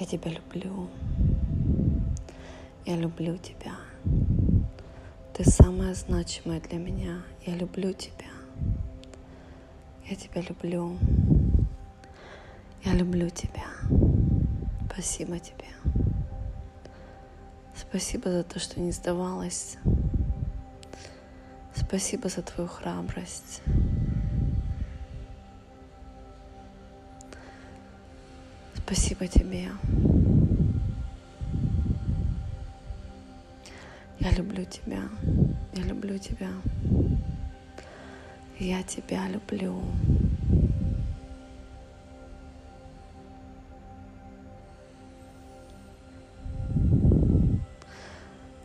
Я тебя люблю. Я люблю тебя. Ты самая значимая для меня. Я люблю тебя. Я тебя люблю. Я люблю тебя. Спасибо тебе. Спасибо за то, что не сдавалась. Спасибо за твою храбрость. Спасибо тебе. Я люблю тебя. Я люблю тебя. Я тебя люблю.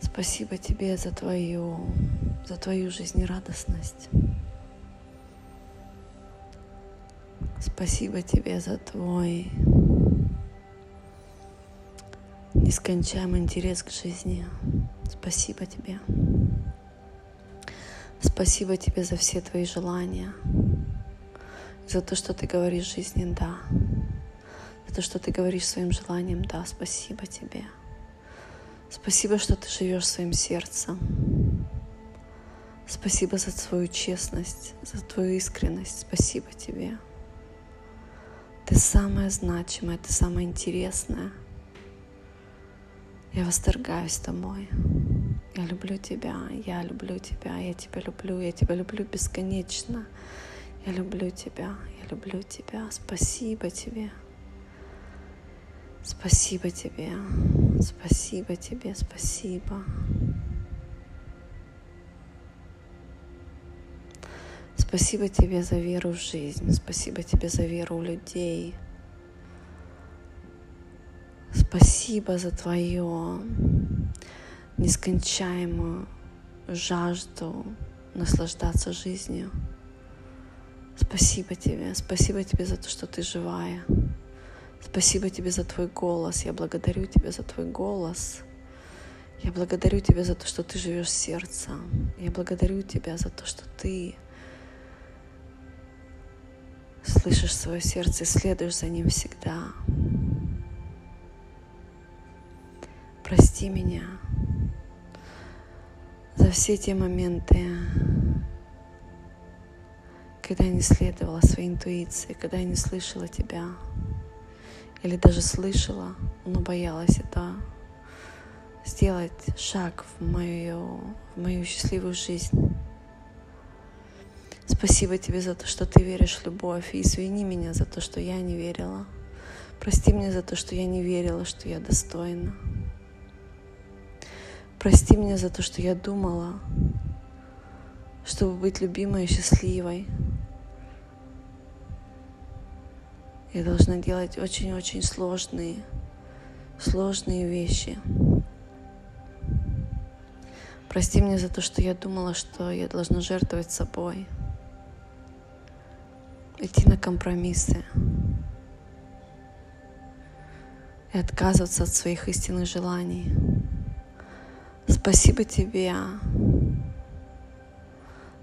Спасибо тебе за твою, за твою жизнерадостность. Спасибо тебе за твой нескончаемый интерес к жизни. Спасибо тебе. Спасибо тебе за все твои желания, за то, что ты говоришь жизни «да», за то, что ты говоришь своим желанием «да». Спасибо тебе. Спасибо, что ты живешь своим сердцем. Спасибо за твою честность, за твою искренность. Спасибо тебе. Ты самая значимая, ты самая интересная. Я восторгаюсь тобой. Я люблю тебя, я люблю тебя, я тебя люблю, я тебя люблю бесконечно. Я люблю тебя, я люблю тебя. Спасибо тебе. Спасибо тебе, спасибо тебе, спасибо. Спасибо тебе за веру в жизнь, спасибо тебе за веру в людей. Спасибо за твою нескончаемую жажду наслаждаться жизнью. Спасибо тебе, спасибо тебе за то, что ты живая. Спасибо тебе за твой голос. Я благодарю тебя за твой голос. Я благодарю тебя за то, что ты живешь сердцем. Я благодарю тебя за то, что ты слышишь свое сердце и следуешь за ним всегда. Прости меня за все те моменты, когда я не следовала своей интуиции, когда я не слышала тебя или даже слышала, но боялась это сделать шаг в мою, в мою счастливую жизнь. Спасибо тебе за то, что ты веришь в любовь, и извини меня за то, что я не верила. Прости меня за то, что я не верила, что я достойна. Прости меня за то, что я думала, чтобы быть любимой и счастливой, Я должна делать очень-очень сложные, сложные вещи. Прости меня за то, что я думала, что я должна жертвовать собой, идти на компромиссы и отказываться от своих истинных желаний. Спасибо тебе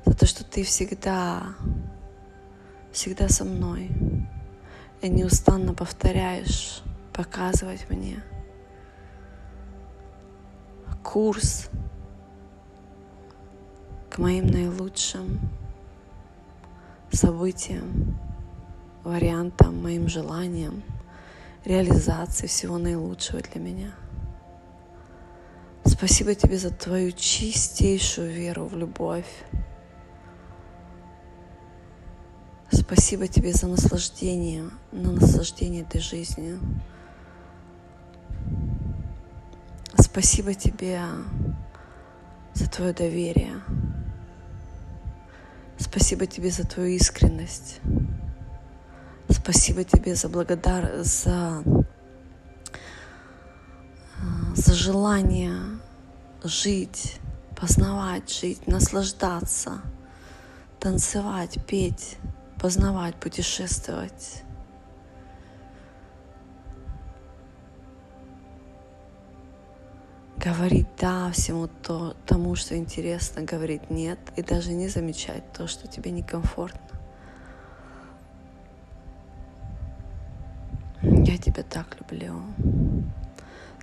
за то, что ты всегда, всегда со мной и неустанно повторяешь показывать мне курс к моим наилучшим событиям, вариантам, моим желаниям, реализации всего наилучшего для меня. Спасибо тебе за твою чистейшую веру в любовь, Спасибо тебе за наслаждение, на наслаждение этой жизнью. Спасибо тебе за твое доверие. Спасибо тебе за твою искренность. Спасибо тебе за благодар... за... за желание жить, познавать, жить, наслаждаться, танцевать, петь познавать, путешествовать. Говорить да всему то, тому, что интересно, говорить нет, и даже не замечать то, что тебе некомфортно. Я тебя так люблю.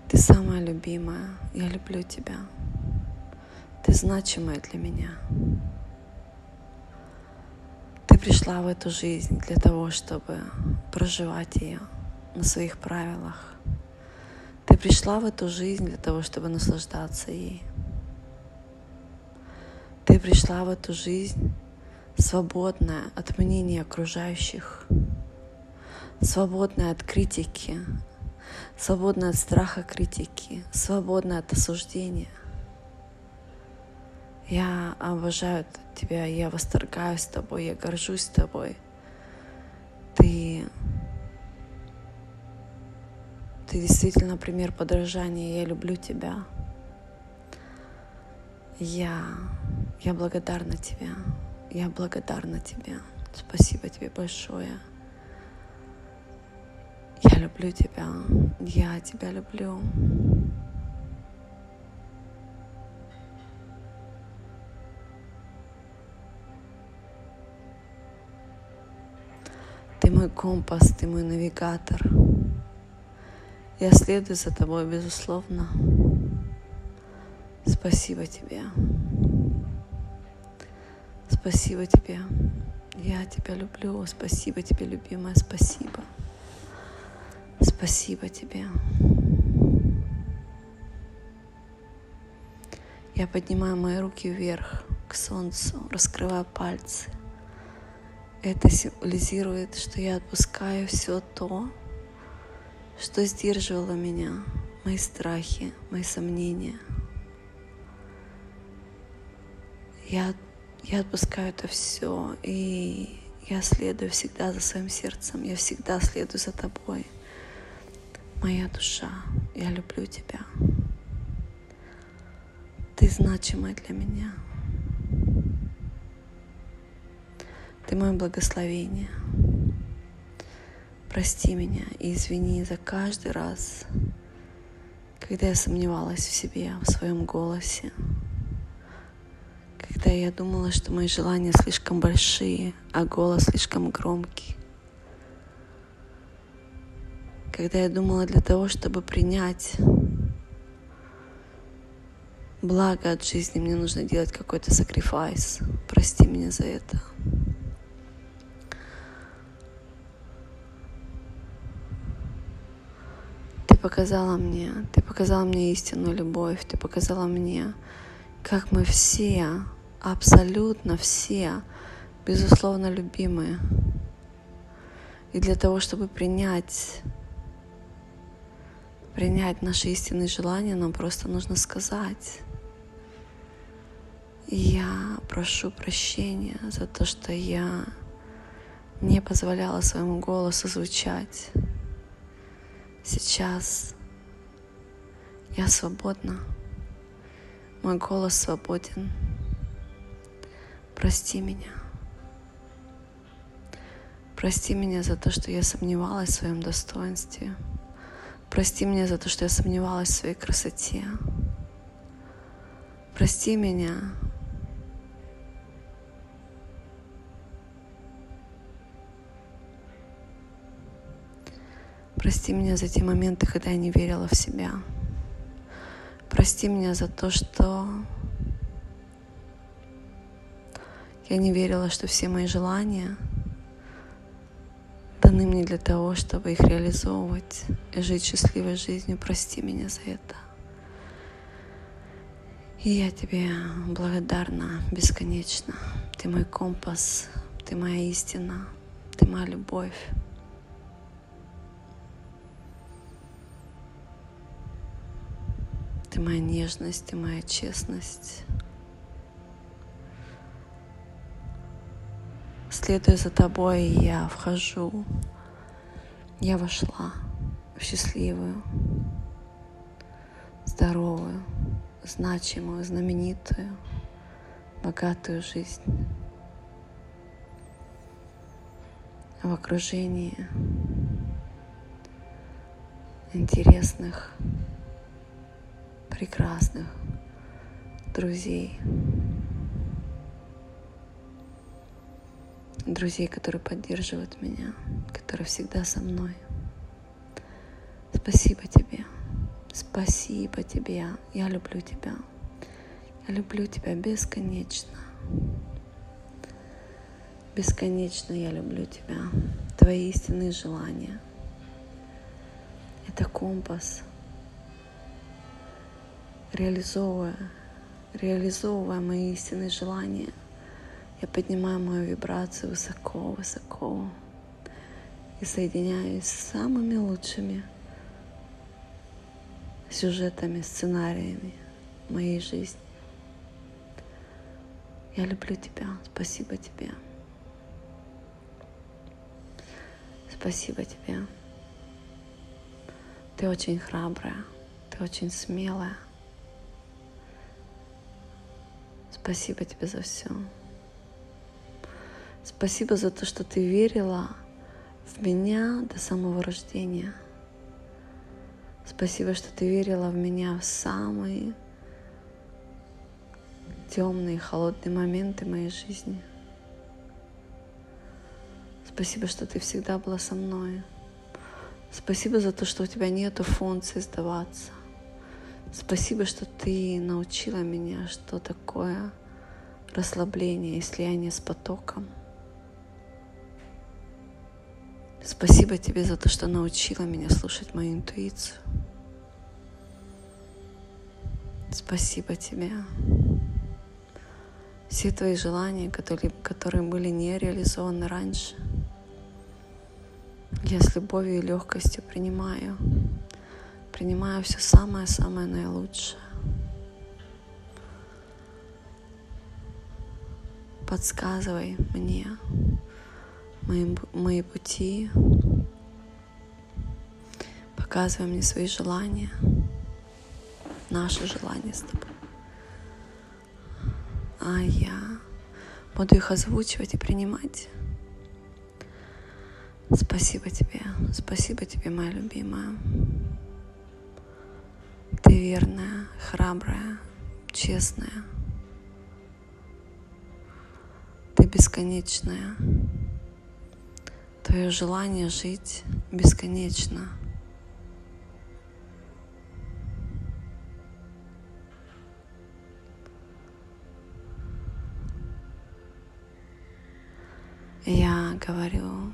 Ты самая любимая. Я люблю тебя. Ты значимая для меня. Ты пришла в эту жизнь для того, чтобы проживать ее на своих правилах. Ты пришла в эту жизнь для того, чтобы наслаждаться ей. Ты пришла в эту жизнь свободная от мнений окружающих, свободная от критики, свободная от страха критики, свободная от осуждения. Я обожаю тебя, я восторгаюсь тобой, я горжусь тобой. Ты, ты действительно пример подражания, я люблю тебя. Я, я благодарна тебе, я благодарна тебе. Спасибо тебе большое. Я люблю тебя, я тебя люблю. Ты мой компас, ты мой навигатор. Я следую за тобой, безусловно. Спасибо тебе. Спасибо тебе. Я тебя люблю. Спасибо тебе, любимая. Спасибо. Спасибо тебе. Я поднимаю мои руки вверх к солнцу, раскрываю пальцы. Это символизирует, что я отпускаю все то, что сдерживало меня, мои страхи, мои сомнения. Я, я отпускаю это все, и я следую всегда за своим сердцем, я всегда следую за тобой. Моя душа, я люблю тебя. Ты значимая для меня. Ты мое благословение. Прости меня и извини за каждый раз, когда я сомневалась в себе, в своем голосе, когда я думала, что мои желания слишком большие, а голос слишком громкий. Когда я думала для того, чтобы принять благо от жизни, мне нужно делать какой-то сакрифайс. Прости меня за это. показала мне, ты показала мне истинную любовь, ты показала мне, как мы все, абсолютно все, безусловно любимые. И для того, чтобы принять, принять наши истинные желания, нам просто нужно сказать. Я прошу прощения за то, что я не позволяла своему голосу звучать. Сейчас я свободна. Мой голос свободен. Прости меня. Прости меня за то, что я сомневалась в своем достоинстве. Прости меня за то, что я сомневалась в своей красоте. Прости меня Прости меня за те моменты, когда я не верила в себя. Прости меня за то, что я не верила, что все мои желания даны мне для того, чтобы их реализовывать и жить счастливой жизнью. Прости меня за это. И я тебе благодарна бесконечно. Ты мой компас, ты моя истина, ты моя любовь. Ты моя нежность, ты моя честность. Следуя за тобой, я вхожу, я вошла в счастливую, здоровую, значимую, знаменитую, богатую жизнь. В окружении интересных прекрасных друзей. Друзей, которые поддерживают меня, которые всегда со мной. Спасибо тебе. Спасибо тебе. Я люблю тебя. Я люблю тебя бесконечно. Бесконечно я люблю тебя. Твои истинные желания. Это компас. Реализовывая, реализовывая мои истинные желания, я поднимаю мою вибрацию высоко-высоко и соединяюсь с самыми лучшими сюжетами, сценариями моей жизни. Я люблю тебя. Спасибо тебе. Спасибо тебе. Ты очень храбрая, ты очень смелая. Спасибо тебе за все. Спасибо за то, что ты верила в меня до самого рождения. Спасибо, что ты верила в меня в самые темные, холодные моменты моей жизни. Спасибо, что ты всегда была со мной. Спасибо за то, что у тебя нет функции сдаваться. Спасибо, что ты научила меня, что такое расслабление и слияние с потоком. Спасибо тебе за то, что научила меня слушать мою интуицию. Спасибо тебе все твои желания, которые, которые были не реализованы раньше. Я с любовью и легкостью принимаю, принимаю все самое-самое наилучшее. Подсказывай мне мои, мои пути, показывай мне свои желания, наши желания с тобой а я буду их озвучивать и принимать. Спасибо тебе, спасибо тебе, моя любимая. Ты верная, храбрая, честная. Ты бесконечная. Твое желание жить бесконечно. Я говорю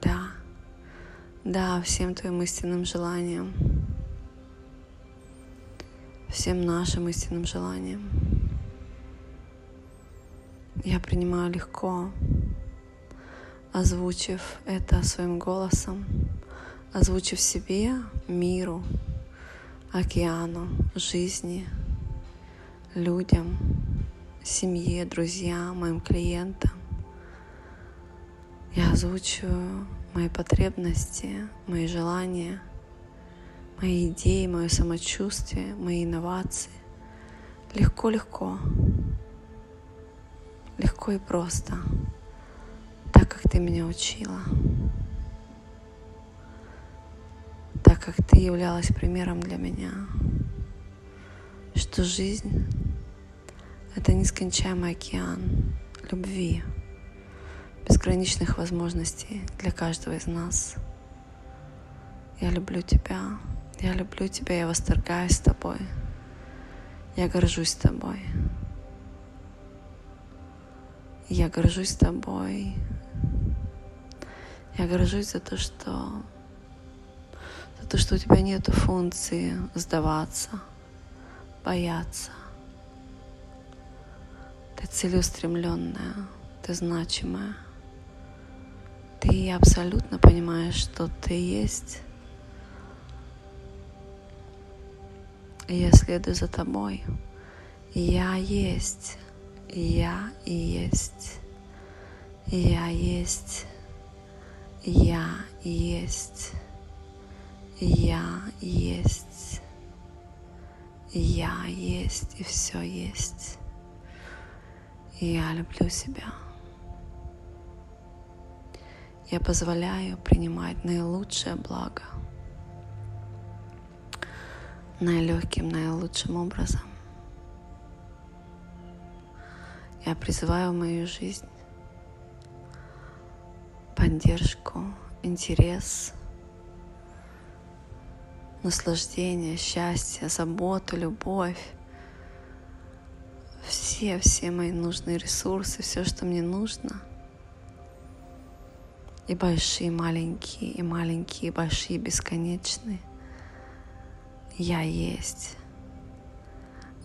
да, да всем твоим истинным желаниям, всем нашим истинным желаниям. Я принимаю легко, озвучив это своим голосом, озвучив себе, миру, океану, жизни, людям, семье, друзьям, моим клиентам. Я озвучиваю мои потребности, мои желания, мои идеи, мое самочувствие, мои инновации. Легко-легко. Легко и просто. Ты меня учила. Так, как ты являлась примером для меня. Что жизнь — это нескончаемый океан любви безграничных возможностей для каждого из нас. Я люблю тебя, я люблю тебя, я восторгаюсь тобой, я горжусь тобой. Я горжусь тобой. Я горжусь за то, что за то, что у тебя нет функции сдаваться, бояться. Ты целеустремленная, ты значимая. Ты абсолютно понимаешь, что ты есть. И я следую за тобой. Я есть. Я и есть. Я есть. Я есть. Я есть. Я есть и все есть. Я люблю себя. Я позволяю принимать наилучшее благо, наилегким, наилучшим образом. Я призываю в мою жизнь поддержку, интерес, наслаждение, счастье, заботу, любовь. Все, все мои нужные ресурсы, все, что мне нужно. И большие, маленькие, и маленькие, и большие, бесконечные. Я есть.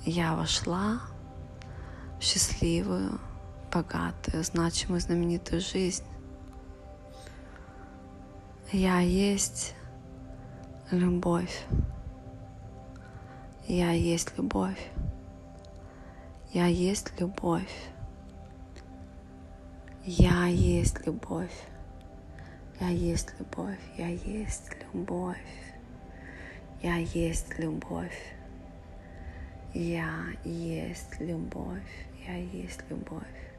Я вошла в счастливую, богатую, значимую, знаменитую жизнь. Я есть любовь. Я есть любовь. Я есть любовь. Я есть любовь. Я есть любовь. Я есть любовь. Я есть любовь. Я есть любовь. Я есть любовь.